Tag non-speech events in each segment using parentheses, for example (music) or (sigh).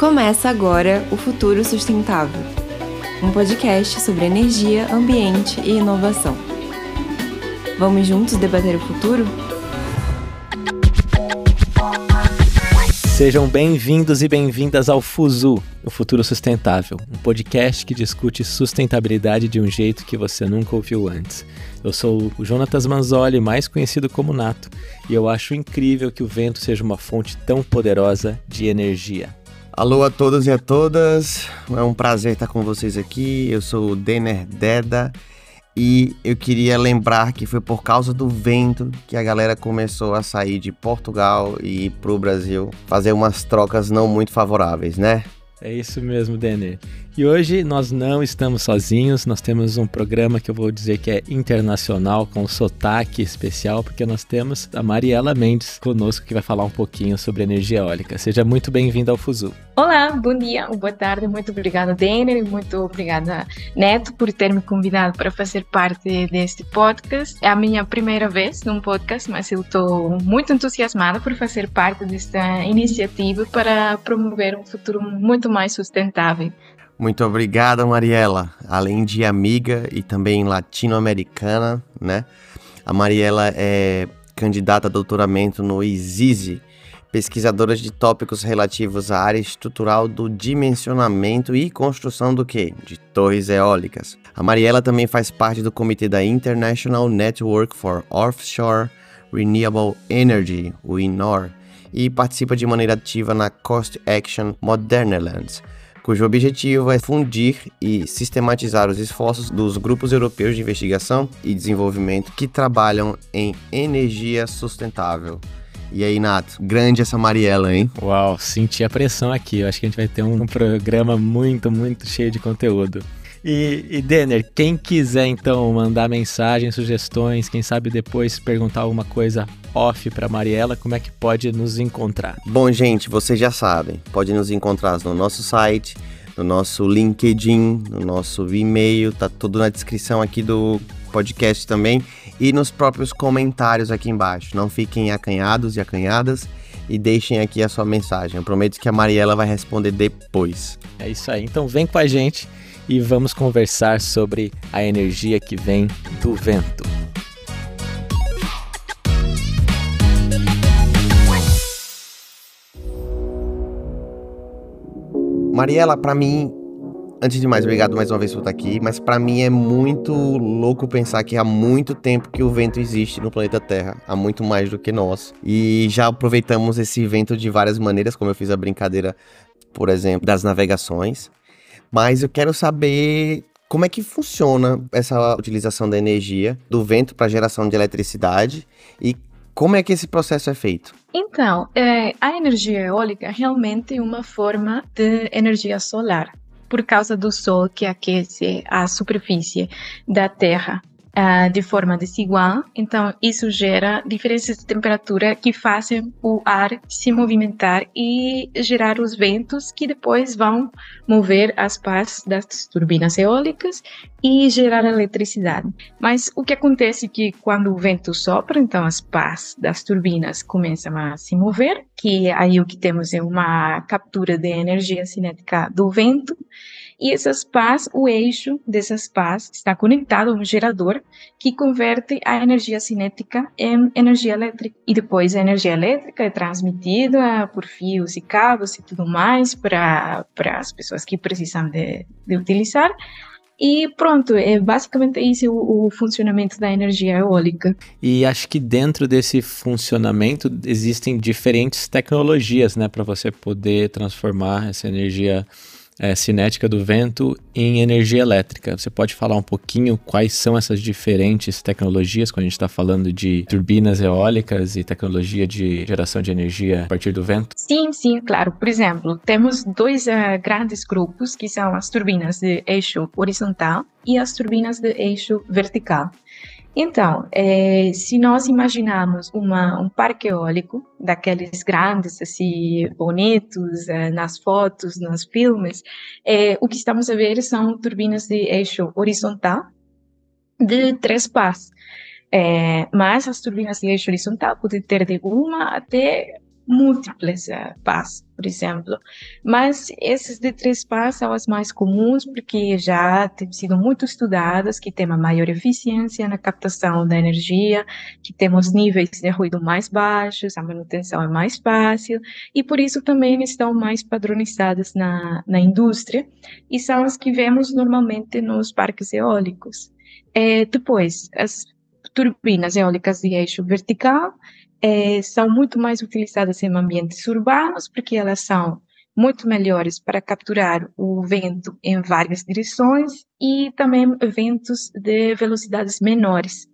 Começa agora o Futuro Sustentável, um podcast sobre energia, ambiente e inovação. Vamos juntos debater o futuro? Sejam bem-vindos e bem-vindas ao Fuzu, o Futuro Sustentável, um podcast que discute sustentabilidade de um jeito que você nunca ouviu antes. Eu sou o Jonatas Manzoli, mais conhecido como Nato, e eu acho incrível que o vento seja uma fonte tão poderosa de energia. Alô a todos e a todas, é um prazer estar com vocês aqui. Eu sou o Denner Deda e eu queria lembrar que foi por causa do vento que a galera começou a sair de Portugal e ir pro Brasil fazer umas trocas não muito favoráveis, né? É isso mesmo, Denner. E hoje nós não estamos sozinhos, nós temos um programa que eu vou dizer que é internacional, com sotaque especial, porque nós temos a Mariela Mendes conosco que vai falar um pouquinho sobre energia eólica. Seja muito bem-vinda ao Fuzu. Olá, bom dia, boa tarde, muito obrigada, Denner, muito obrigada, Neto, por ter me convidado para fazer parte deste podcast. É a minha primeira vez num podcast, mas eu estou muito entusiasmada por fazer parte desta iniciativa para promover um futuro muito mais sustentável. Muito obrigada, Mariela. Além de amiga e também latino-americana, né? A Mariela é candidata a doutoramento no ISISE, pesquisadora de tópicos relativos à área estrutural do dimensionamento e construção do quê? De torres eólicas. A Mariela também faz parte do comitê da International Network for Offshore Renewable Energy, o INOR, e participa de maneira ativa na Cost Action Modernerlands, cujo objetivo é fundir e sistematizar os esforços dos grupos europeus de investigação e desenvolvimento que trabalham em energia sustentável. E aí, Nato, grande essa Mariela, hein? Uau, senti a pressão aqui. Eu acho que a gente vai ter um programa muito, muito cheio de conteúdo. E, e Denner, quem quiser então mandar mensagens, sugestões, quem sabe depois perguntar alguma coisa off para Mariela, como é que pode nos encontrar? Bom, gente, vocês já sabem, pode nos encontrar no nosso site, no nosso LinkedIn, no nosso e-mail, tá tudo na descrição aqui do podcast também e nos próprios comentários aqui embaixo. Não fiquem acanhados e acanhadas e deixem aqui a sua mensagem. Eu prometo que a Mariela vai responder depois. É isso aí. Então vem com a gente e vamos conversar sobre a energia que vem do vento. Mariela, para mim, antes de mais, obrigado mais uma vez por estar aqui, mas para mim é muito louco pensar que há muito tempo que o vento existe no planeta Terra, há muito mais do que nós. E já aproveitamos esse vento de várias maneiras, como eu fiz a brincadeira, por exemplo, das navegações. Mas eu quero saber como é que funciona essa utilização da energia do vento para geração de eletricidade e como é que esse processo é feito? Então, é, a energia eólica realmente é uma forma de energia solar, por causa do sol que aquece a superfície da Terra uh, de forma desigual. Então, isso gera diferenças de temperatura que fazem o ar se movimentar e gerar os ventos que depois vão mover as pás das turbinas eólicas e gerar eletricidade. Mas o que acontece é que quando o vento sopra, então as pás das turbinas começam a se mover, que aí o que temos é uma captura de energia cinética do vento, e essas pás, o eixo dessas pás está conectado a um gerador que converte a energia cinética em energia elétrica. E depois a energia elétrica é transmitida por fios e cabos e tudo mais para as pessoas que precisam de, de utilizar. E pronto, é basicamente isso o, o, funcionamento da energia eólica. E acho que dentro desse funcionamento existem diferentes tecnologias, né, para você poder transformar essa energia é, cinética do vento em energia elétrica. Você pode falar um pouquinho quais são essas diferentes tecnologias quando a gente está falando de turbinas eólicas e tecnologia de geração de energia a partir do vento? Sim, sim, claro. Por exemplo, temos dois uh, grandes grupos que são as turbinas de eixo horizontal e as turbinas de eixo vertical. Então, é, se nós imaginarmos uma, um parque eólico, daqueles grandes, assim, bonitos, é, nas fotos, nos filmes, é, o que estamos a ver são turbinas de eixo horizontal de três pás. É, mas as turbinas de eixo horizontal podem ter de uma até múltiplas uh, pás, por exemplo. Mas essas de três pás são as mais comuns porque já têm sido muito estudadas, que têm uma maior eficiência na captação da energia, que temos níveis de ruído mais baixos, a manutenção é mais fácil e por isso também estão mais padronizadas na, na indústria e são as que vemos normalmente nos parques eólicos. É, depois, as turbinas eólicas de eixo vertical é, são muito mais utilizadas em ambientes urbanos, porque elas são muito melhores para capturar o vento em várias direções e também ventos de velocidades menores.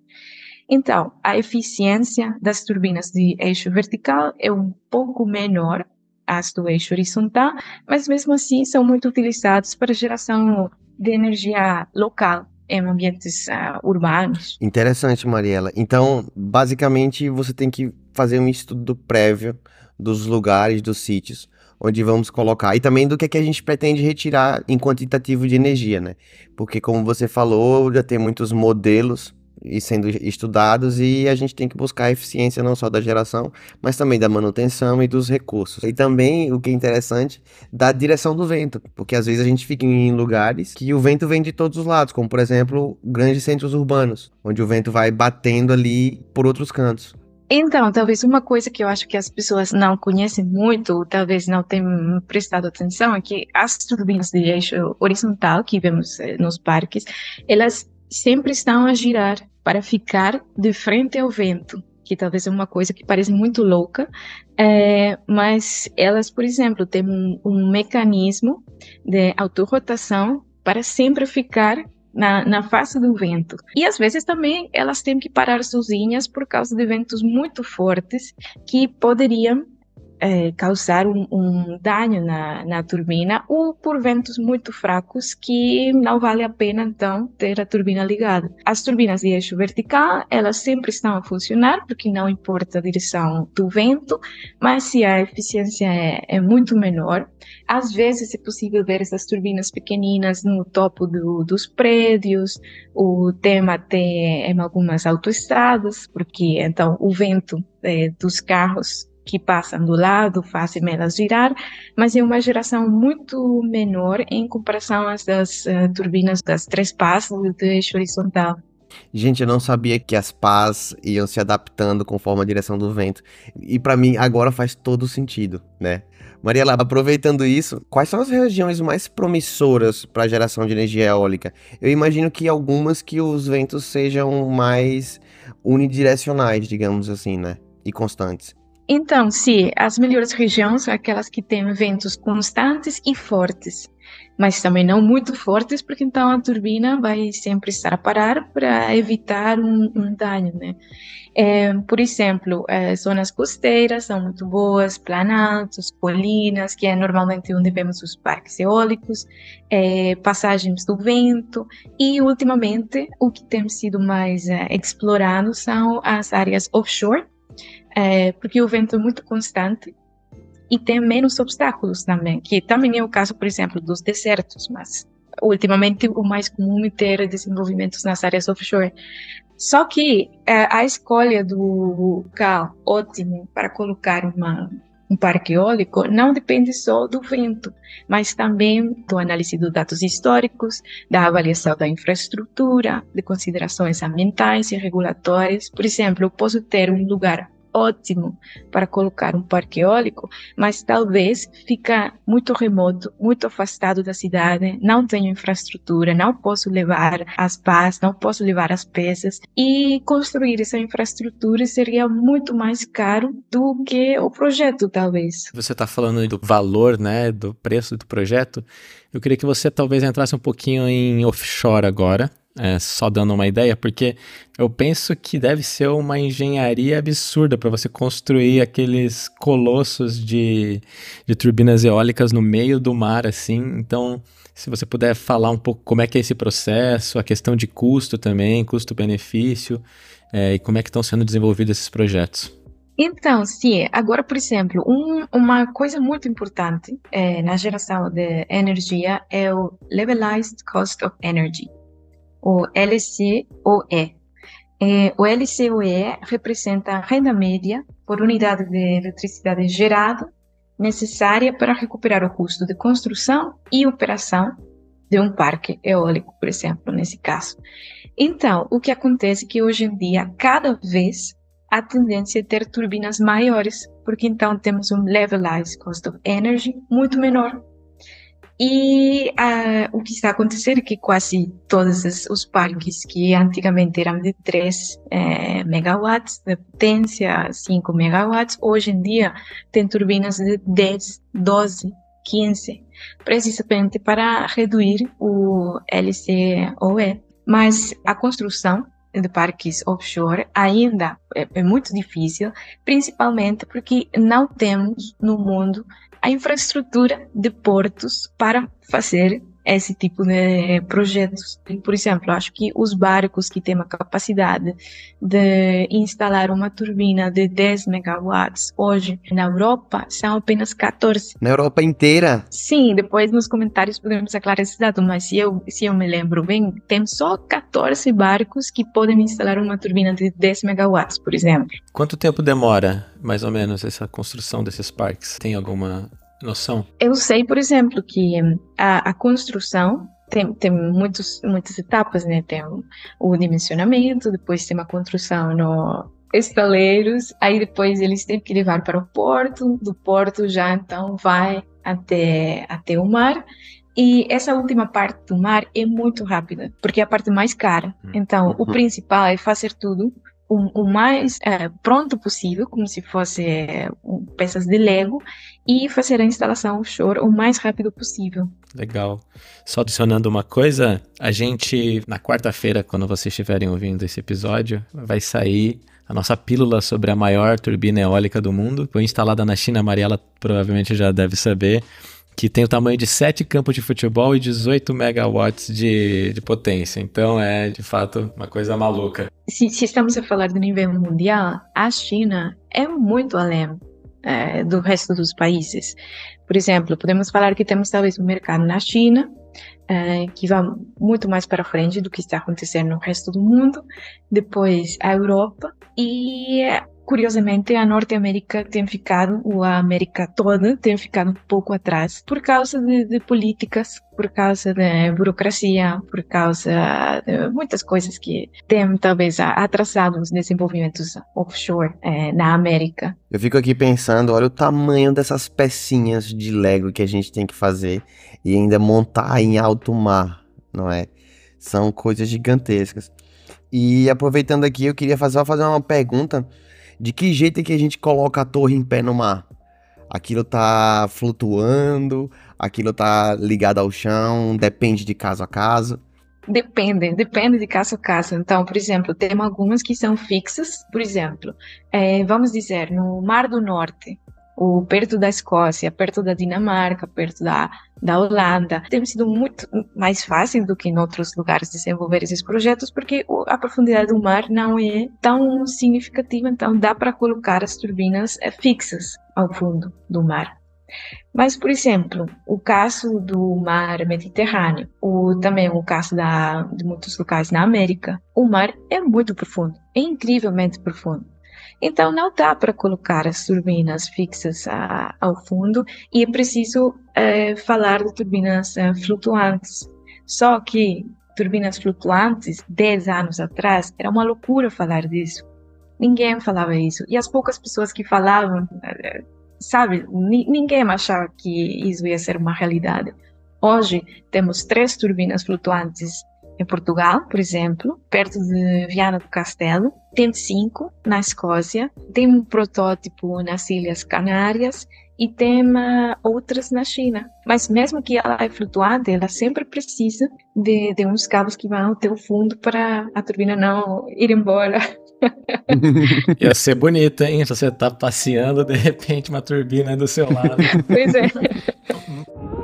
Então, a eficiência das turbinas de eixo vertical é um pouco menor as do eixo horizontal, mas mesmo assim são muito utilizadas para geração de energia local, em ambientes uh, urbanos. Interessante, Mariela. Então, basicamente, você tem que fazer um estudo prévio dos lugares, dos sítios, onde vamos colocar. E também do que, é que a gente pretende retirar em quantitativo de energia, né? Porque, como você falou, já tem muitos modelos e sendo estudados e a gente tem que buscar a eficiência não só da geração, mas também da manutenção e dos recursos. E também, o que é interessante, da direção do vento, porque às vezes a gente fica em lugares que o vento vem de todos os lados, como por exemplo, grandes centros urbanos, onde o vento vai batendo ali por outros cantos. Então, talvez uma coisa que eu acho que as pessoas não conhecem muito, talvez não tenham prestado atenção, é que as turbinas de eixo horizontal que vemos eh, nos parques, elas sempre estão a girar para ficar de frente ao vento, que talvez é uma coisa que parece muito louca, é, mas elas, por exemplo, têm um, um mecanismo de autorrotação para sempre ficar na, na face do vento. E às vezes também elas têm que parar sozinhas por causa de ventos muito fortes que poderiam é, causar um, um dano na, na, turbina ou por ventos muito fracos que não vale a pena então ter a turbina ligada. As turbinas de eixo vertical elas sempre estão a funcionar porque não importa a direção do vento, mas se a eficiência é, é muito menor, às vezes é possível ver essas turbinas pequeninas no topo do, dos prédios, o tema até em algumas autoestradas, porque então o vento é, dos carros que passam do lado fazem elas girar, mas é uma geração muito menor em comparação às das uh, turbinas das três pás de eixo horizontal. Gente, eu não sabia que as pás iam se adaptando conforme a direção do vento. E para mim agora faz todo sentido, né? Mariela, aproveitando isso, quais são as regiões mais promissoras para a geração de energia eólica? Eu imagino que algumas que os ventos sejam mais unidirecionais, digamos assim, né? E constantes. Então, sim, as melhores regiões são aquelas que têm ventos constantes e fortes, mas também não muito fortes, porque então a turbina vai sempre estar a parar para evitar um, um dano, né? É, por exemplo, as zonas costeiras são muito boas, planaltos, colinas, que é normalmente onde vemos os parques eólicos, é, passagens do vento, e ultimamente o que tem sido mais é, explorado são as áreas offshore, é, porque o vento é muito constante e tem menos obstáculos também, que também é o caso, por exemplo, dos desertos, mas ultimamente o mais comum é ter desenvolvimentos nas áreas offshore. Só que é, a escolha do local ótimo para colocar uma, um parque eólico não depende só do vento, mas também do análise dos dados históricos, da avaliação da infraestrutura, de considerações ambientais e regulatórias. Por exemplo, eu posso ter um lugar ótimo para colocar um parque eólico, mas talvez fica muito remoto, muito afastado da cidade, não tenho infraestrutura, não posso levar as pás, não posso levar as peças e construir essa infraestrutura seria muito mais caro do que o projeto, talvez. Você está falando do valor, né, do preço do projeto. Eu queria que você talvez entrasse um pouquinho em offshore agora, é, só dando uma ideia, porque eu penso que deve ser uma engenharia absurda para você construir aqueles colossos de, de turbinas eólicas no meio do mar, assim. Então, se você puder falar um pouco como é que é esse processo, a questão de custo também, custo-benefício, é, e como é que estão sendo desenvolvidos esses projetos. Então, sim, agora, por exemplo, um, uma coisa muito importante é, na geração de energia é o Levelized Cost of Energy o LCOE. É, o LCOE representa a renda média por unidade de eletricidade gerada necessária para recuperar o custo de construção e operação de um parque eólico, por exemplo, nesse caso. Então, o que acontece é que hoje em dia, cada vez a tendência é ter turbinas maiores, porque então temos um levelized cost of energy muito menor. E uh, o que está acontecendo é que quase todos os parques que antigamente eram de 3 eh, megawatts de potência, 5 megawatts, hoje em dia têm turbinas de 10, 12, 15, precisamente para reduzir o LCOE. Mas a construção de parques offshore ainda é, é muito difícil, principalmente porque não temos no mundo a infraestrutura de portos para fazer esse tipo de projetos. Por exemplo, acho que os barcos que têm a capacidade de instalar uma turbina de 10 megawatts hoje na Europa são apenas 14. Na Europa inteira? Sim, depois nos comentários podemos aclarar esse dado, mas se eu, se eu me lembro bem, tem só 14 barcos que podem instalar uma turbina de 10 megawatts, por exemplo. Quanto tempo demora, mais ou menos, essa construção desses parques? Tem alguma noção? Eu sei, por exemplo, que a, a construção tem, tem muitos, muitas etapas, né? Tem o, o dimensionamento, depois tem uma construção no estaleiros, aí depois eles têm que levar para o porto, do porto já então vai até, até o mar, e essa última parte do mar é muito rápida, porque é a parte mais cara. Hum. Então, o uhum. principal é fazer tudo o, o mais é, pronto possível, como se fosse é, peças de Lego, e fazer a instalação offshore o mais rápido possível. Legal. Só adicionando uma coisa, a gente, na quarta-feira, quando vocês estiverem ouvindo esse episódio, vai sair a nossa pílula sobre a maior turbina eólica do mundo. Foi instalada na China, a Mariela provavelmente já deve saber que tem o tamanho de 7 campos de futebol e 18 megawatts de, de potência. Então é, de fato, uma coisa maluca. Se, se estamos a falar do nível mundial, a China é muito além é, do resto dos países. Por exemplo, podemos falar que temos talvez um mercado na China é, que vai muito mais para frente do que está acontecendo no resto do mundo, depois a Europa e Curiosamente, a Norte-América tem ficado, ou a América toda, tem ficado um pouco atrás por causa de, de políticas, por causa de burocracia, por causa de muitas coisas que têm talvez atrasado os desenvolvimentos offshore é, na América. Eu fico aqui pensando, olha o tamanho dessas pecinhas de Lego que a gente tem que fazer e ainda montar em alto mar, não é? São coisas gigantescas. E aproveitando aqui, eu queria fazer, fazer uma pergunta de que jeito é que a gente coloca a torre em pé no mar? Aquilo tá flutuando, aquilo tá ligado ao chão, depende de caso a caso. Depende, depende de caso a caso. Então, por exemplo, tem algumas que são fixas. Por exemplo, é, vamos dizer, no Mar do Norte, ou perto da Escócia, perto da Dinamarca, perto da, da Holanda. Tem sido muito mais fácil do que em outros lugares desenvolver esses projetos, porque a profundidade do mar não é tão significativa, então dá para colocar as turbinas eh, fixas ao fundo do mar. Mas, por exemplo, o caso do mar Mediterrâneo, ou também o caso da, de muitos locais na América, o mar é muito profundo, é incrivelmente profundo. Então, não dá para colocar as turbinas fixas a, ao fundo e é preciso é, falar de turbinas é, flutuantes. Só que turbinas flutuantes, 10 anos atrás, era uma loucura falar disso. Ninguém falava isso. E as poucas pessoas que falavam, é, sabe, ninguém achava que isso ia ser uma realidade. Hoje, temos três turbinas flutuantes em Portugal, por exemplo, perto de Viana do Castelo. Tem cinco na Escócia. Tem um protótipo nas Ilhas Canárias e tem uh, outras na China. Mas mesmo que ela é flutuante, ela sempre precisa de, de uns cabos que vão até o fundo para a turbina não ir embora. (laughs) Ia ser bonito, hein? Você tá passeando, de repente uma turbina do seu lado. Pois é. (laughs)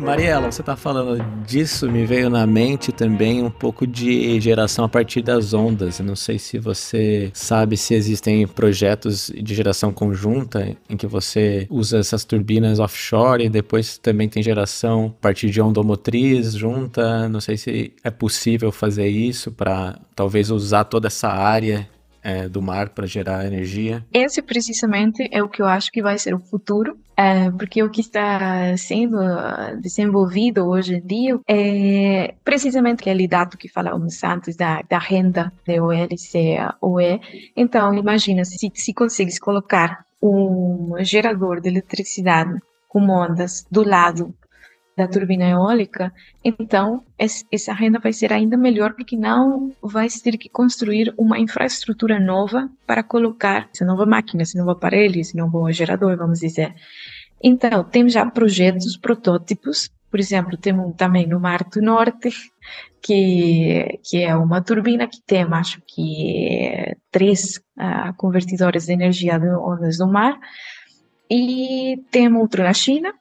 Mariela, você está falando disso, me veio na mente também um pouco de geração a partir das ondas. Eu não sei se você sabe se existem projetos de geração conjunta em que você usa essas turbinas offshore e depois também tem geração a partir de ondomotriz junta. Não sei se é possível fazer isso para talvez usar toda essa área é, do mar para gerar energia? Esse precisamente é o que eu acho que vai ser o futuro, é, porque o que está sendo desenvolvido hoje em dia é precisamente aquele dado que falávamos antes da, da renda de OLCOE. Então, imagina se, se consegues colocar um gerador de eletricidade com ondas do lado da turbina eólica, então essa renda vai ser ainda melhor porque não vai ter que construir uma infraestrutura nova para colocar essa nova máquina, esse novo aparelho, esse novo gerador, vamos dizer. Então, temos já projetos, protótipos, por exemplo, temos também no Mar do Norte, que, que é uma turbina que tem, acho que, três uh, convertidores de energia de ondas do mar, e temos outro na China,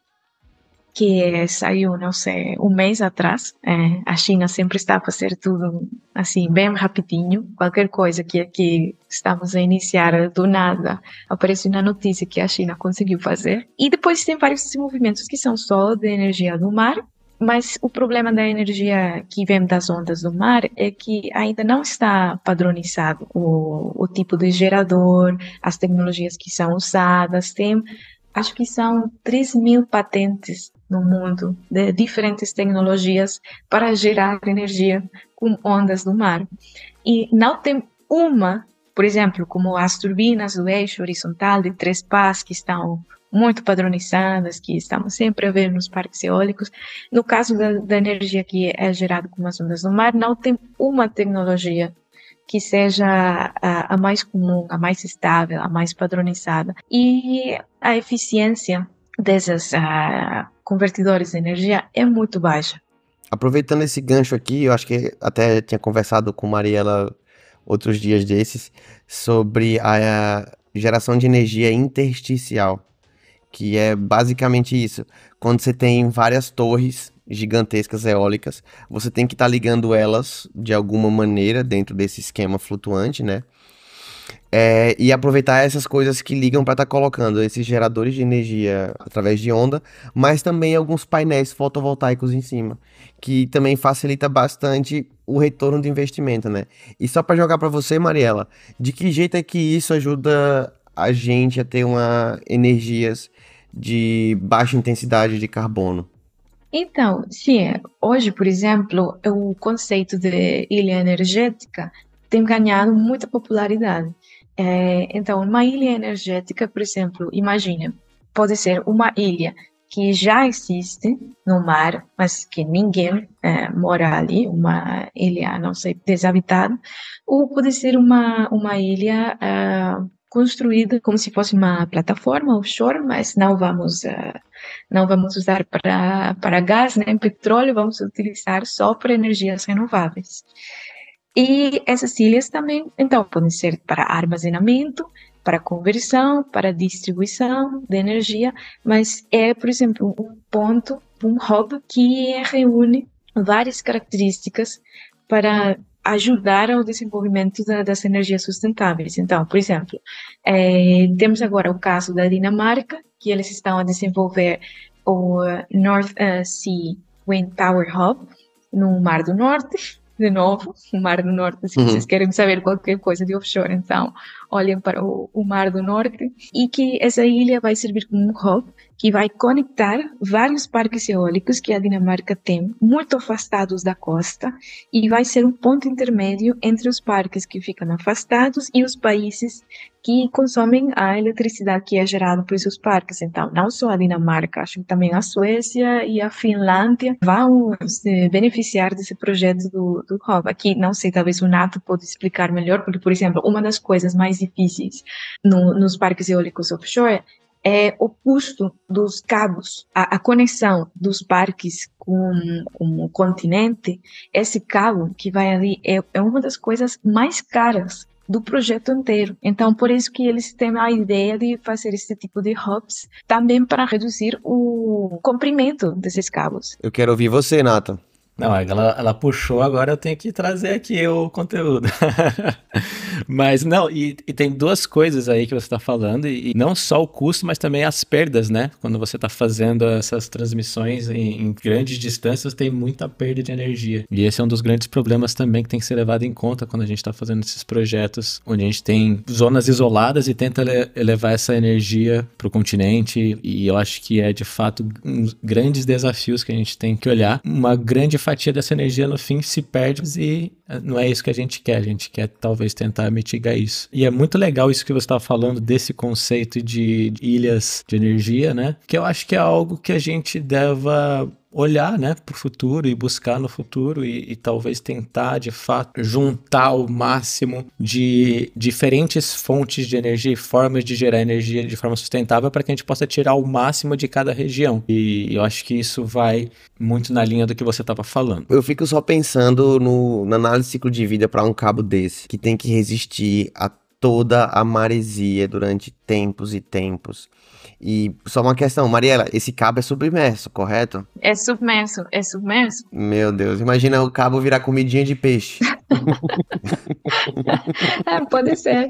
que saiu, não sei, um mês atrás. É, a China sempre está a fazer tudo assim, bem rapidinho. Qualquer coisa que aqui estamos a iniciar do nada, aparece na notícia que a China conseguiu fazer. E depois tem vários desenvolvimentos que são só de energia do mar, mas o problema da energia que vem das ondas do mar é que ainda não está padronizado o, o tipo de gerador, as tecnologias que são usadas. Tem, acho que são 3 mil patentes no mundo de diferentes tecnologias para gerar energia com ondas do mar. E não tem uma, por exemplo, como as turbinas do eixo horizontal de três pás que estão muito padronizadas, que estamos sempre a ver nos parques eólicos. No caso da, da energia que é gerada com as ondas do mar, não tem uma tecnologia que seja a, a, mais comum, a mais estável, a mais padronizada. E a eficiência desses uh, convertidores de energia é muito baixa. Aproveitando esse gancho aqui, eu acho que até tinha conversado com Mariela outros dias desses sobre a geração de energia intersticial, que é basicamente isso. Quando você tem várias torres gigantescas eólicas, você tem que estar tá ligando elas de alguma maneira dentro desse esquema flutuante, né? É, e aproveitar essas coisas que ligam para estar tá colocando esses geradores de energia através de onda, mas também alguns painéis fotovoltaicos em cima, que também facilita bastante o retorno do investimento, né? E só para jogar para você, Mariela, de que jeito é que isso ajuda a gente a ter uma energias de baixa intensidade de carbono? Então, sim, hoje, por exemplo, o conceito de ilha energética tem ganhado muita popularidade. É, então, uma ilha energética, por exemplo, imagina, pode ser uma ilha que já existe no mar, mas que ninguém é, mora ali, uma ilha, não sei, desabitada, ou pode ser uma, uma ilha é, construída como se fosse uma plataforma offshore, mas não vamos uh, não vamos usar para para gás nem petróleo, vamos utilizar só para energias renováveis. E essas ilhas também, então, podem ser para armazenamento, para conversão, para distribuição de energia, mas é, por exemplo, um ponto, um hub que reúne várias características para ajudar ao desenvolvimento da, das energias sustentáveis. Então, por exemplo, é, temos agora o caso da Dinamarca, que eles estão a desenvolver o North uh, Sea Wind Power Hub no Mar do Norte, de novo, o Mar do Norte, se uhum. vocês querem saber qualquer coisa de offshore, então olhem para o, o Mar do Norte, e que essa ilha vai servir como um hub que vai conectar vários parques eólicos que a Dinamarca tem, muito afastados da costa, e vai ser um ponto intermédio entre os parques que ficam afastados e os países que consomem a eletricidade que é gerada por esses parques. Então, não só a Dinamarca, acho que também a Suécia e a Finlândia vão se beneficiar desse projeto do, do hub. Aqui, não sei, talvez o Nato pode explicar melhor, porque, por exemplo, uma das coisas mais difíceis no, nos parques eólicos offshore é o custo dos cabos, a, a conexão dos parques com, com, o continente, esse cabo que vai ali é, é uma das coisas mais caras do projeto inteiro. Então, por isso que eles têm a ideia de fazer esse tipo de hubs também para reduzir o comprimento desses cabos. Eu quero ouvir você, Nata. Não, ela, ela puxou, agora eu tenho que trazer aqui o conteúdo. (laughs) mas não, e, e, tem duas coisas aí que você está falando, e, e, não só o custo, mas também as perdas, né? Quando você está fazendo essas transmissões em, em, grandes distâncias, tem muita perda de energia. E esse é um dos grandes problemas também que tem que ser levado em conta quando a gente está fazendo esses projetos, onde a gente tem zonas isoladas e tenta levar essa energia para o continente. E eu acho que é de fato um grandes desafios que a gente tem que olhar. Uma grande fatia dessa energia no fim se perde e eh, não é isso que a gente quer. A gente quer talvez tentar mitigar isso. E é muito legal isso que você estava falando desse conceito de ilhas de energia, né? Que eu acho que é algo que a gente deva olhar né, para o futuro e buscar no futuro e, e, talvez tentar de fato juntar o máximo de diferentes fontes de energia e formas de gerar energia de forma sustentável para que a gente possa tirar o máximo de cada região. E eu acho que isso vai muito na linha do que você estava falando. Eu fico só pensando no, na análise ciclo de vida para um cabo desse, que tem que resistir a toda a maresia durante tempos e tempos. E só uma questão, Mariela, esse cabo é submerso, correto? É submerso, é submerso. Meu Deus, imagina o cabo virar comidinha de peixe. (laughs) é, pode ser.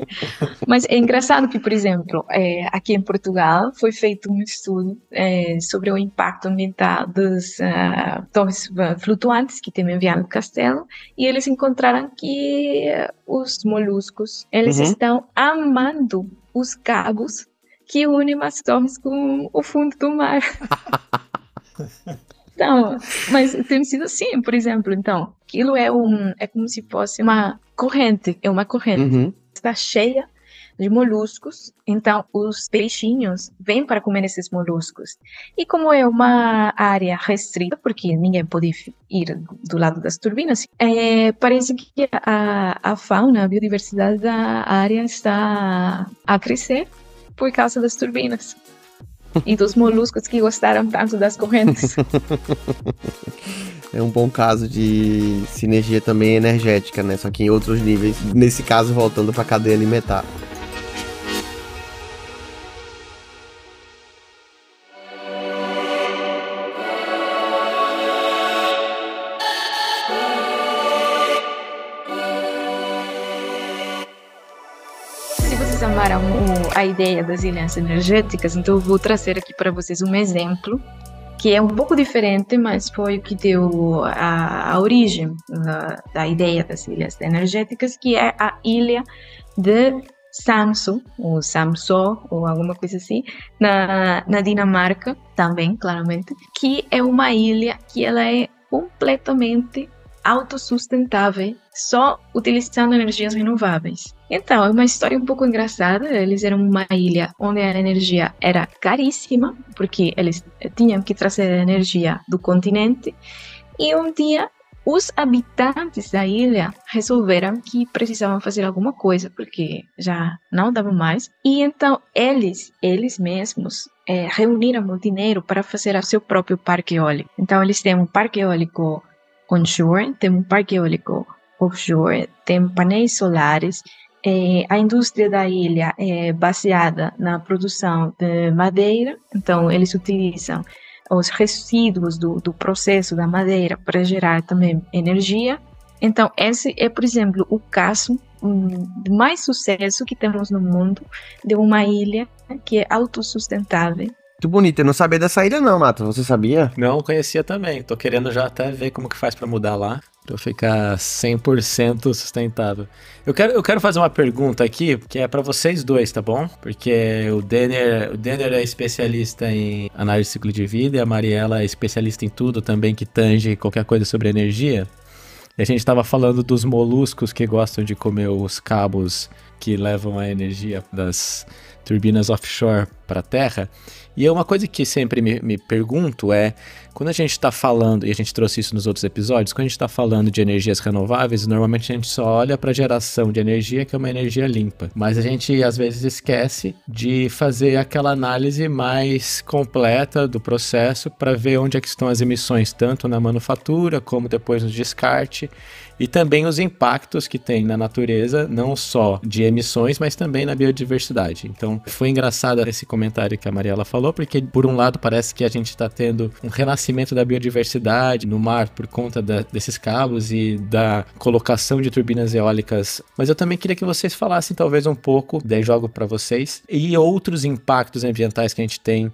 Mas é engraçado que, por exemplo, é, aqui em Portugal foi feito um estudo é, sobre o impacto ambiental dos uh, torres flutuantes que tem enviado no castelo e eles encontraram que os moluscos eles uhum. estão amando os cabos que une Mastorres com o fundo do mar. (laughs) Então, mas tem sido assim, por exemplo, então, aquilo é um, é como se fosse uma corrente, é uma corrente, uhum. está cheia de moluscos, então os peixinhos vêm para comer esses moluscos. E como é uma área restrita, porque ninguém pode ir do lado das turbinas, é, parece que a, a fauna, a biodiversidade da área está a crescer por causa das turbinas e dos moluscos que gostaram tanto das correntes. (laughs) É um bom caso de sinergia também energética, né? Só que em outros níveis. Nesse caso, voltando para a cadeia alimentar. A ideia das ilhas energéticas, então eu vou trazer aqui para vocês um exemplo que é um pouco diferente, mas foi o que deu a, a origem da, da, ideia das ilhas energéticas, que é a ilha de Samso, ou Samsó, ou alguma coisa assim, na, na Dinamarca, também, claramente, que é uma ilha que ela é completamente autossustentável, só utilizando energias renováveis. Então, é uma história um pouco engraçada. Eles eram uma ilha onde a energia era caríssima, porque eles tinham que trazer energia do continente. E um dia, os habitantes da ilha resolveram que precisavam fazer alguma coisa, porque já não dava mais. E então, eles, eles mesmos, é, reuniram o dinheiro para fazer o seu próprio parque eólico. Então, eles têm um parque eólico onshore, tem um parque eólico offshore, tem painéis solares. É, a indústria da ilha é baseada na produção de madeira, então eles utilizam os resíduos do, do processo da madeira para gerar também energia. Então, esse é, por exemplo, o caso de mais sucesso que temos no mundo de uma ilha que é autossustentável muito bonito. Eu não sabia dessa ilha não, Mato. Você sabia? Não, conhecia também. Tô querendo já até ver como que faz para mudar lá. Pra eu ficar 100% sustentável. Eu quero, eu quero fazer uma pergunta aqui, que é para vocês dois, tá bom? Porque o Denner, o Denner é especialista em análise de ciclo de vida e a Mariela é especialista em tudo também que tange qualquer coisa sobre energia. E a gente estava falando dos moluscos que gostam de comer os cabos que levam a energia das turbinas offshore para a Terra. E é uma coisa que sempre me, me pergunto é, quando a gente está falando, e a gente trouxe isso nos outros episódios, quando a gente está falando de energias renováveis, normalmente a gente só olha para a geração de energia, que é uma energia limpa. Mas a gente às vezes esquece de fazer aquela análise mais completa do processo para ver onde é que estão as emissões, tanto na manufatura como depois no descarte e também os impactos que tem na natureza, não só de emissões, mas também na biodiversidade. Então, foi engraçado esse comentário que a Mariela falou, porque por um lado parece que a gente está tendo um renascimento da biodiversidade no mar por conta da, desses cabos e da colocação de turbinas eólicas, mas eu também queria que vocês falassem talvez um pouco, daí jogo para vocês, e outros impactos ambientais que a gente tem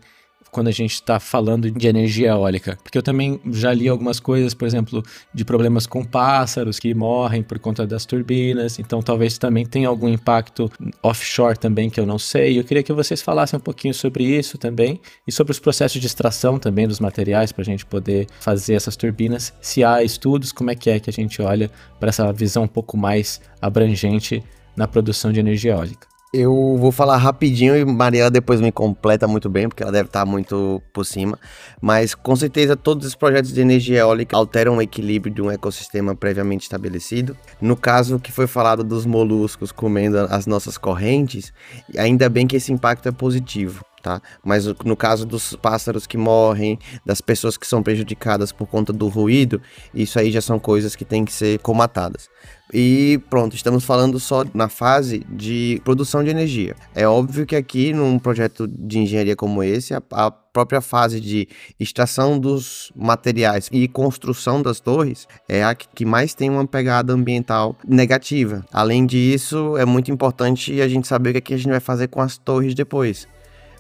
quando a gente está falando de energia eólica. Porque eu também já li algumas coisas, por exemplo, de problemas com pássaros que morrem por conta das turbinas, então talvez também tenha algum impacto offshore também que eu não sei. Eu queria que vocês falassem um pouquinho sobre isso também e sobre os processos de extração também dos materiais para a gente poder fazer essas turbinas. Se há estudos, como é que é que a gente olha para essa visão um pouco mais abrangente na produção de energia eólica. Eu vou falar rapidinho e Mariela depois me completa muito bem, porque ela deve estar muito por cima. Mas com certeza todos os projetos de energia eólica alteram o equilíbrio de um ecossistema previamente estabelecido. No caso que foi falado dos moluscos comendo as nossas correntes, ainda bem que esse impacto é positivo. Tá? Mas no caso dos pássaros que morrem, das pessoas que são prejudicadas por conta do ruído, isso aí já são coisas que têm que ser comatadas. E pronto, estamos falando só na fase de produção de energia. É óbvio que aqui, num projeto de engenharia como esse, a, a própria fase de extração dos materiais e construção das torres é a que mais tem uma pegada ambiental negativa. Além disso, é muito importante a gente saber o que, é que a gente vai fazer com as torres depois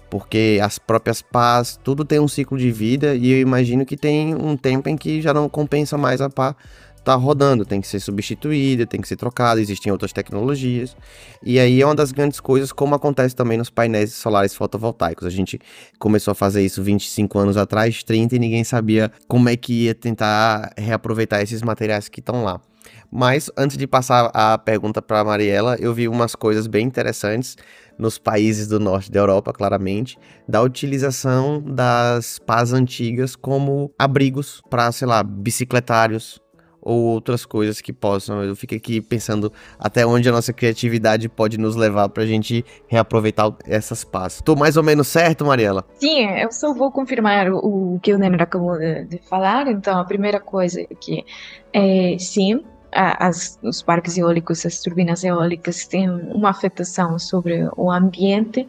porque as próprias pás, tudo tem um ciclo de vida e eu imagino que tem um tempo em que já não compensa mais a pá tá rodando, tem que ser substituída, tem que ser trocada, existem outras tecnologias. E aí é uma das grandes coisas, como acontece também nos painéis solares fotovoltaicos. A gente começou a fazer isso 25 anos atrás, 30, e ninguém sabia como é que ia tentar reaproveitar esses materiais que estão lá. Mas antes de passar a pergunta para Mariela, eu vi umas coisas bem interessantes nos países do norte da Europa, claramente, da utilização das pás antigas como abrigos para, sei lá, bicicletários, ou outras coisas que possam. Eu fico aqui pensando até onde a nossa criatividade pode nos levar para a gente reaproveitar essas passos. Tô mais ou menos certo, Mariela? Sim, eu só vou confirmar o, que o Nenner acabou de, de, falar. Então, a primeira coisa é que, é, sim, as, os parques eólicos, as turbinas eólicas têm uma afetação sobre o ambiente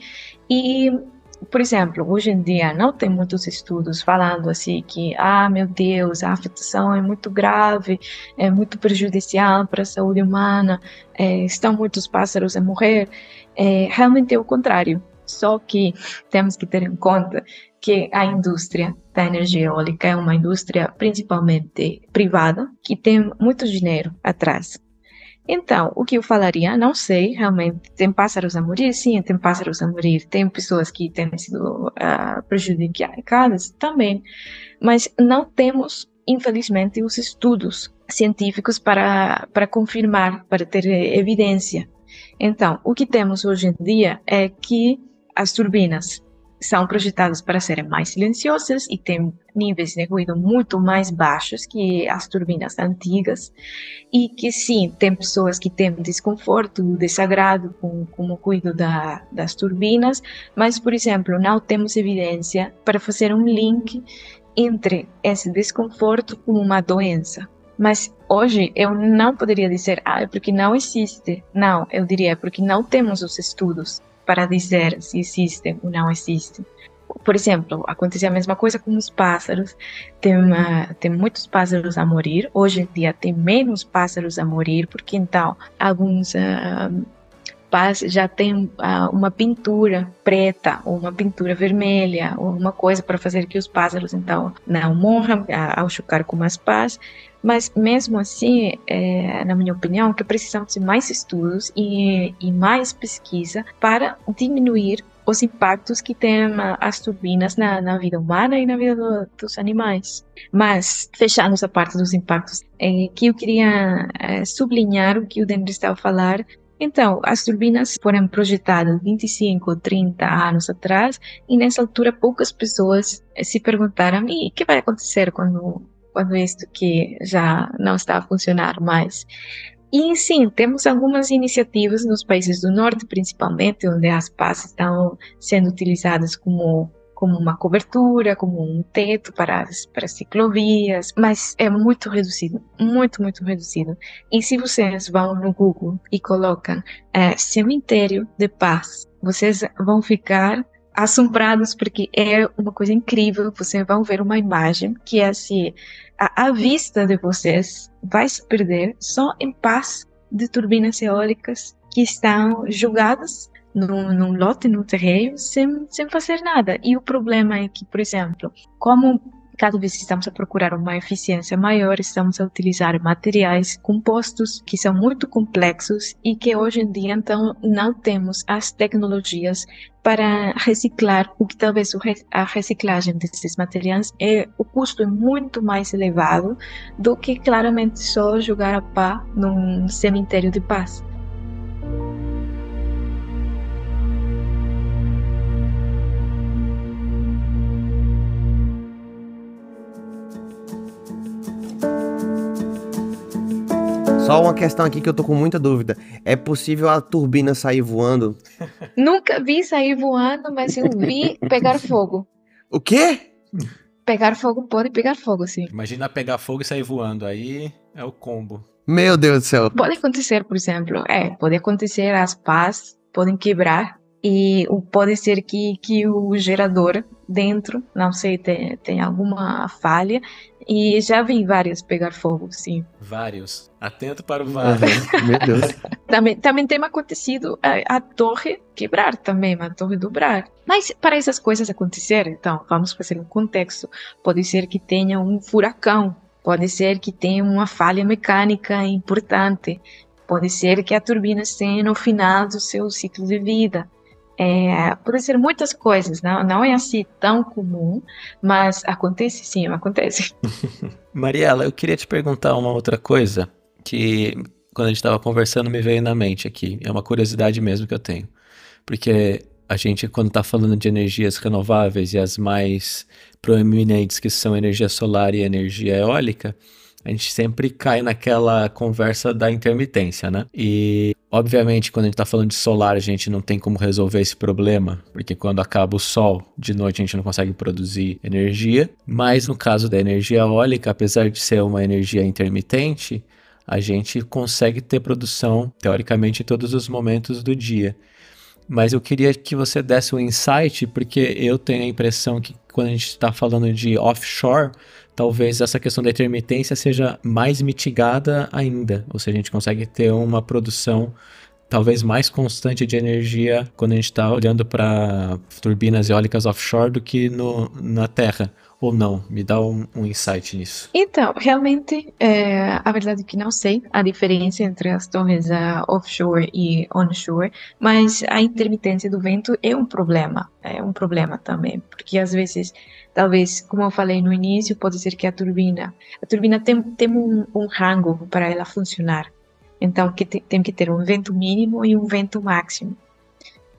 e por exemplo, hoje em dia não tem muitos estudos falando assim que, ah, meu Deus, a afetação é muito grave, é muito prejudicial para a saúde humana, é, estão muitos pássaros a morrer. É, realmente é o contrário. Só que temos que ter em conta que a indústria da energia eólica é uma indústria principalmente privada, que tem muito dinheiro atrás. Então, o que eu falaria? Não sei, realmente. Tem pássaros a morrer? Sim, tem pássaros a morrer. Tem pessoas que têm sido uh, prejudicadas? Também. Mas não temos, infelizmente, os estudos científicos para, para confirmar, para ter evidência. Então, o que temos hoje em dia é que as turbinas são projetadas para serem mais silenciosas e têm níveis de ruído muito mais baixos que as turbinas antigas e que sim, tem pessoas que têm desconforto, desagrado com, com o ruído da, das turbinas, mas, por exemplo, não temos evidência para fazer um link entre esse desconforto com uma doença. Mas hoje eu não poderia dizer, ah, é porque não existe. Não, eu diria é porque não temos os estudos para dizer se existe ou não existe. Por exemplo, acontece a mesma coisa com os pássaros. Tem, uma, tem muitos pássaros a morrer. Hoje em dia tem menos pássaros a morrer, porque então alguns uh, já tem uh, uma pintura preta ou uma pintura vermelha ou uma coisa para fazer que os pássaros então não morram uh, ao chocar com as pás. Mas mesmo assim, é, na minha opinião, que precisamos de mais estudos e, e mais pesquisa para diminuir os impactos que têm as turbinas na, na vida humana e na vida do, dos animais. Mas, fechando essa parte dos impactos, é, que eu queria é, sublinhar o que o Denver estava a falar então, as turbinas foram projetadas 25 ou 30 anos atrás e nessa altura poucas pessoas se perguntaram e o que vai acontecer quando quando isto que já não está a funcionar mais. E sim, temos algumas iniciativas nos países do norte, principalmente, onde as pás estão sendo utilizadas como como uma cobertura, como um teto para as, para ciclovias, mas é muito reduzido, muito, muito reduzido. E se vocês vão no Google e colocam é, cemitério de paz, vocês vão ficar assombrados porque é uma coisa incrível. Vocês vão ver uma imagem que é assim, a, vista de vocês vai se perder só em paz de turbinas eólicas que estão jogadas num, num lote, no terreno, sem, sem fazer nada. E o problema é que, por exemplo, como cada vez estamos a procurar uma eficiência maior, estamos a utilizar materiais compostos que são muito complexos e que hoje em dia então não temos as tecnologias para reciclar, o que talvez a reciclagem desses materiais é o custo é muito mais elevado do que claramente só jogar a pá num cemitério de paz. Só uma questão aqui que eu tô com muita dúvida. É possível a turbina sair voando? (laughs) Nunca vi sair voando, mas eu vi pegar fogo. O quê? Pegar fogo pode pegar fogo, sim. Imagina pegar fogo e sair voando. Aí é o combo. Meu Deus do céu. Pode acontecer, por exemplo. É, pode acontecer, as pás podem quebrar. E pode ser que, que o gerador dentro, não sei, tem, tem alguma falha e já vi vários pegar fogo, sim. Vários. Atento para o vários. Meu Deus. (laughs) também, também tem acontecido a, a, torre quebrar também, a torre dobrar. Mas para essas coisas acontecerem, então, vamos fazer um contexto. Pode ser que tenha um furacão, pode ser que tenha uma falha mecânica importante, pode ser que a turbina esteja no final do seu ciclo de vida. É, pode ser muitas coisas, não, não é assim tão comum, mas acontece sim, acontece. (laughs) Mariela, eu queria te perguntar uma outra coisa que quando a gente estava conversando me veio na mente aqui. É uma curiosidade mesmo que eu tenho. Porque a gente, quando está falando de energias renováveis e as mais proeminentes, que são energia solar e energia eólica, a gente sempre cai naquela conversa da intermitência, né? E, obviamente, quando a gente está falando de solar, a gente não tem como resolver esse problema, porque quando acaba o sol, de noite a gente não consegue produzir energia. Mas no caso da energia eólica, apesar de ser uma energia intermitente, a gente consegue ter produção, teoricamente, em todos os momentos do dia. Mas eu queria que você desse um insight, porque eu tenho a impressão que quando a gente está falando de offshore, talvez essa questão da intermitência seja mais mitigada ainda. Ou seja, a gente consegue ter uma produção talvez mais constante de energia quando a gente está olhando para turbinas eólicas offshore do que no, na Terra. Ou não? Me dá um, um insight nisso. Então, realmente, é, a verdade é que não sei a diferença entre as torres uh, offshore e onshore, mas a intermitência do vento é um problema, é um problema também, porque às vezes talvez, como eu falei no início, pode ser que a turbina, a turbina tem, tem um, um rango para ela funcionar. Então, que te, tem que ter um vento mínimo e um vento máximo.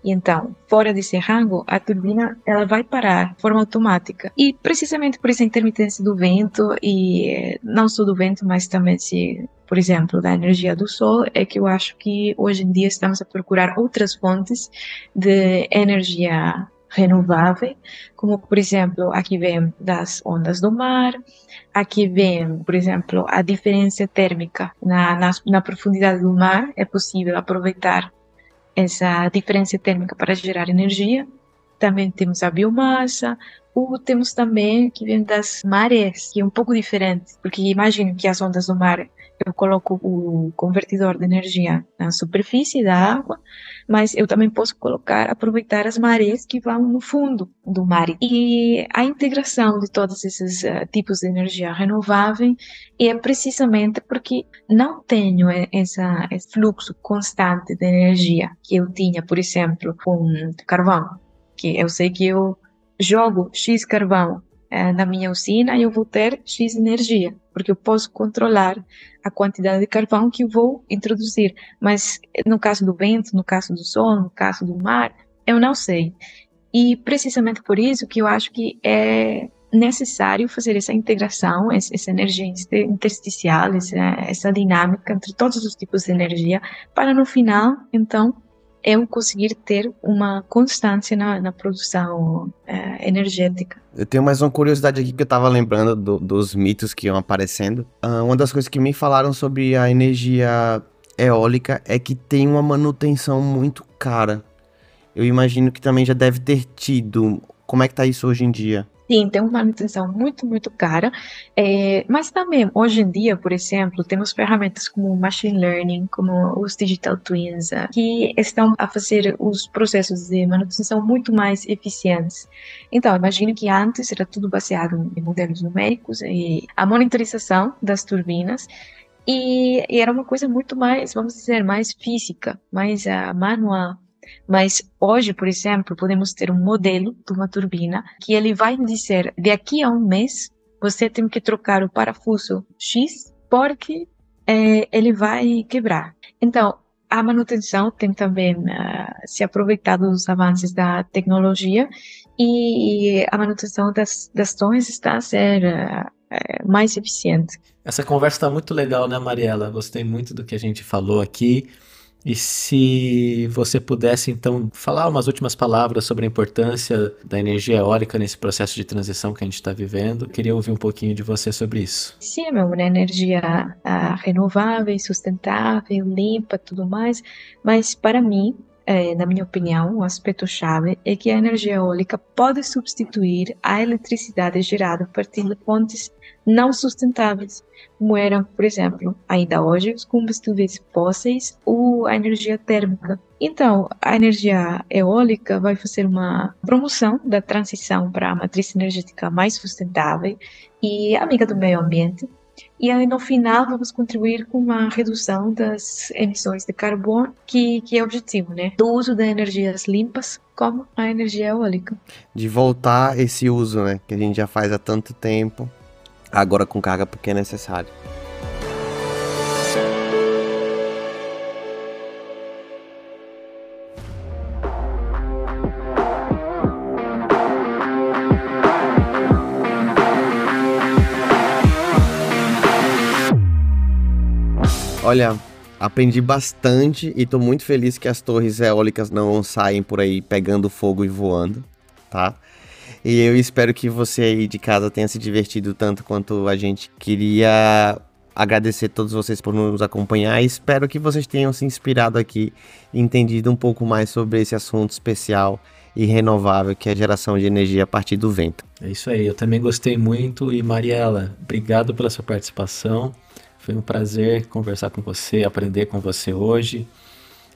E então, fora desse rango, a turbina ela vai parar de forma automática. E precisamente por essa intermitência do vento, e eh, não só do vento, mas também, se, por exemplo, da energia do sol, é que eu acho que hoje em dia estamos a procurar outras fontes de energia renovável, como por exemplo, aqui vem das ondas do mar, aqui vem, por exemplo, a diferença térmica na, na, na profundidade do mar, é possível aproveitar essa diferença térmica para gerar energia. Também temos a biomassa, ou temos também que vem das marés, que é um pouco diferente, porque imagino que as ondas do mar eu coloco o convertidor de energia na superfície da água, mas eu também posso colocar, aproveitar as marés que vão no fundo do mar. E a integração de todos esses uh, tipos de energia renovável é precisamente porque não tenho essa, esse fluxo constante de energia que eu tinha, por exemplo, com carvão, que eu sei que eu jogo X carvão uh, na minha usina e eu vou ter X energia porque eu posso controlar a quantidade de carvão que vou introduzir. Mas no caso do vento, no caso do sol, no caso do mar, eu não sei. E precisamente por isso que eu acho que é necessário fazer essa integração, essa energia intersticial, essa, essa dinâmica entre todos os tipos de energia, para no final, então, eu conseguir ter uma constância na, na produção uh, energética. Eu tenho mais uma curiosidade aqui que eu estava lembrando do, dos mitos que iam aparecendo. Uh, uma das coisas que me falaram sobre a energia eólica é que tem uma manutenção muito cara. eu imagino que também já deve ter tido. Como é que tá isso hoje em dia? Sim, tem uma manutenção muito, muito cara, é, mas também, hoje em dia, por exemplo, temos ferramentas como Machine Learning, como os Digital Twins, uh, que estão a fazer os processos de manutenção muito mais eficientes. Então, imagino que antes era tudo baseado em modelos numéricos e a monitorização das turbinas, e, e era uma coisa muito mais, vamos dizer, mais física, mais uh, manual. Mas hoje, por exemplo, podemos ter um modelo de uma turbina que ele vai dizer, de a um mês, você tem que trocar o parafuso X porque é, ele vai quebrar. Então, a manutenção tem também uh, se aproveitado dos avanços da tecnologia e a manutenção das, das torres está a ser uh, mais eficiente. Essa conversa está muito legal, né, Mariela? Gostei muito do que a gente falou aqui. E se você pudesse, então, falar umas últimas palavras sobre a importância da energia eólica nesse processo de transição que a gente está vivendo, queria ouvir um pouquinho de você sobre isso. Sim, é uma energia uh, renovável, sustentável, limpa, tudo mais, mas para mim, é, na minha opinião, o aspecto chave é que a energia eólica pode substituir a eletricidade gerada a partir de fontes não sustentáveis, como eram, por exemplo, ainda hoje, os combustíveis fósseis ou a energia térmica. Então, a energia eólica vai fazer uma promoção da transição para a matriz energética mais sustentável e amiga do meio ambiente, e aí, no final, vamos contribuir com uma redução das emissões de carbono, que, que é o objetivo, né? Do uso de energias limpas, como a energia eólica. De voltar esse uso, né? Que a gente já faz há tanto tempo, agora com carga porque é necessário. Olha, aprendi bastante e tô muito feliz que as torres eólicas não saem por aí pegando fogo e voando, tá? E eu espero que você aí de casa tenha se divertido tanto quanto a gente. Queria agradecer a todos vocês por nos acompanhar e espero que vocês tenham se inspirado aqui entendido um pouco mais sobre esse assunto especial e renovável que é a geração de energia a partir do vento. É isso aí, eu também gostei muito e Mariela, obrigado pela sua participação. Foi um prazer conversar com você, aprender com você hoje.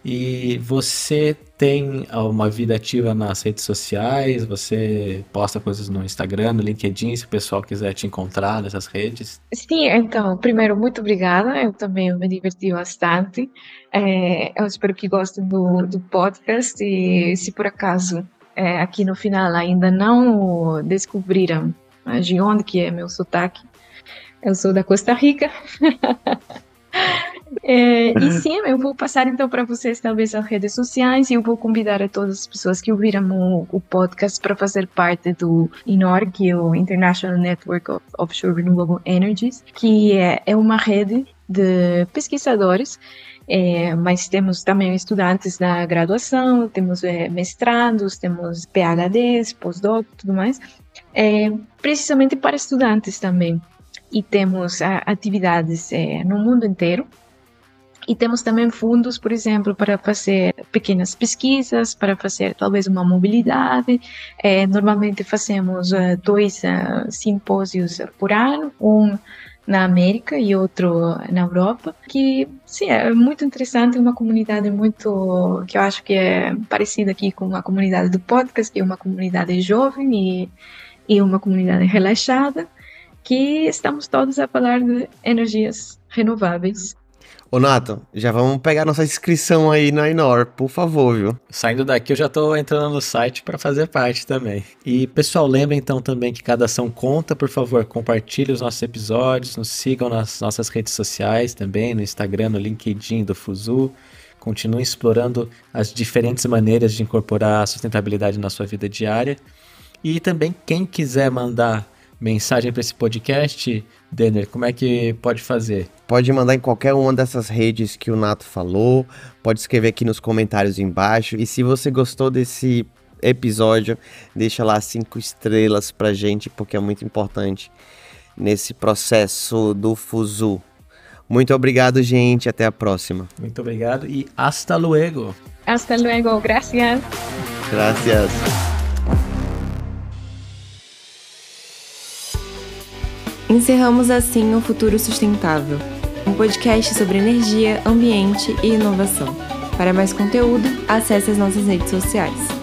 E você tem uma vida ativa nas redes sociais? Você posta coisas no Instagram, no LinkedIn, se o pessoal quiser te encontrar nessas redes? Sim, então, primeiro, muito obrigada. Eu também me diverti bastante. É, eu espero que gostem do, do podcast. E se por acaso é, aqui no final ainda não descobriram de onde que é meu sotaque, eu sou da Costa Rica. (laughs) é, e uhum. sim, eu vou passar então para vocês talvez as redes sociais e eu vou convidar a todas as pessoas que ouviram o, o podcast para fazer parte do INOR, que é o International Network of Offshore Renewable Energies, que é, é uma rede de pesquisadores é, mas temos também estudantes da graduação, temos é, mestrados, temos PhDs, pós-doc, tudo mais, é, precisamente para estudantes também e temos a, atividades é, no mundo inteiro. E temos também fundos, por exemplo, para fazer pequenas pesquisas, para fazer talvez uma mobilidade. É, normalmente fazemos uh, dois uh, simpósios por ano, um na América e outro na Europa, que sim, é muito interessante, uma comunidade muito que eu acho que é parecida aqui com a comunidade do podcast, que é uma comunidade jovem e, e uma comunidade relaxada que estamos todos a falar de energias renováveis. Ô Nato, já vamos pegar nossa inscrição aí na Inor, por favor, viu? Saindo daqui eu já tô entrando no site para fazer parte também. E pessoal, lembrem então também que cada ação conta, por favor, compartilhe os nossos episódios, nos sigam nas nossas redes sociais também, no Instagram, no LinkedIn do Fuzu. Continuem explorando as diferentes maneiras de incorporar a sustentabilidade na sua vida diária. E também quem quiser mandar mensagem para esse podcast, Denner, como é que pode fazer? Pode mandar em qualquer uma dessas redes que o Nato falou, pode escrever aqui nos comentários embaixo. E se você gostou desse episódio, deixa lá cinco estrelas pra gente, porque é muito importante nesse processo do Fuzu. Muito obrigado, gente. Até a próxima. Muito obrigado e hasta luego. Hasta luego. Gracias. Gracias. Encerramos assim o Futuro Sustentável, um podcast sobre energia, ambiente e inovação. Para mais conteúdo, acesse as nossas redes sociais.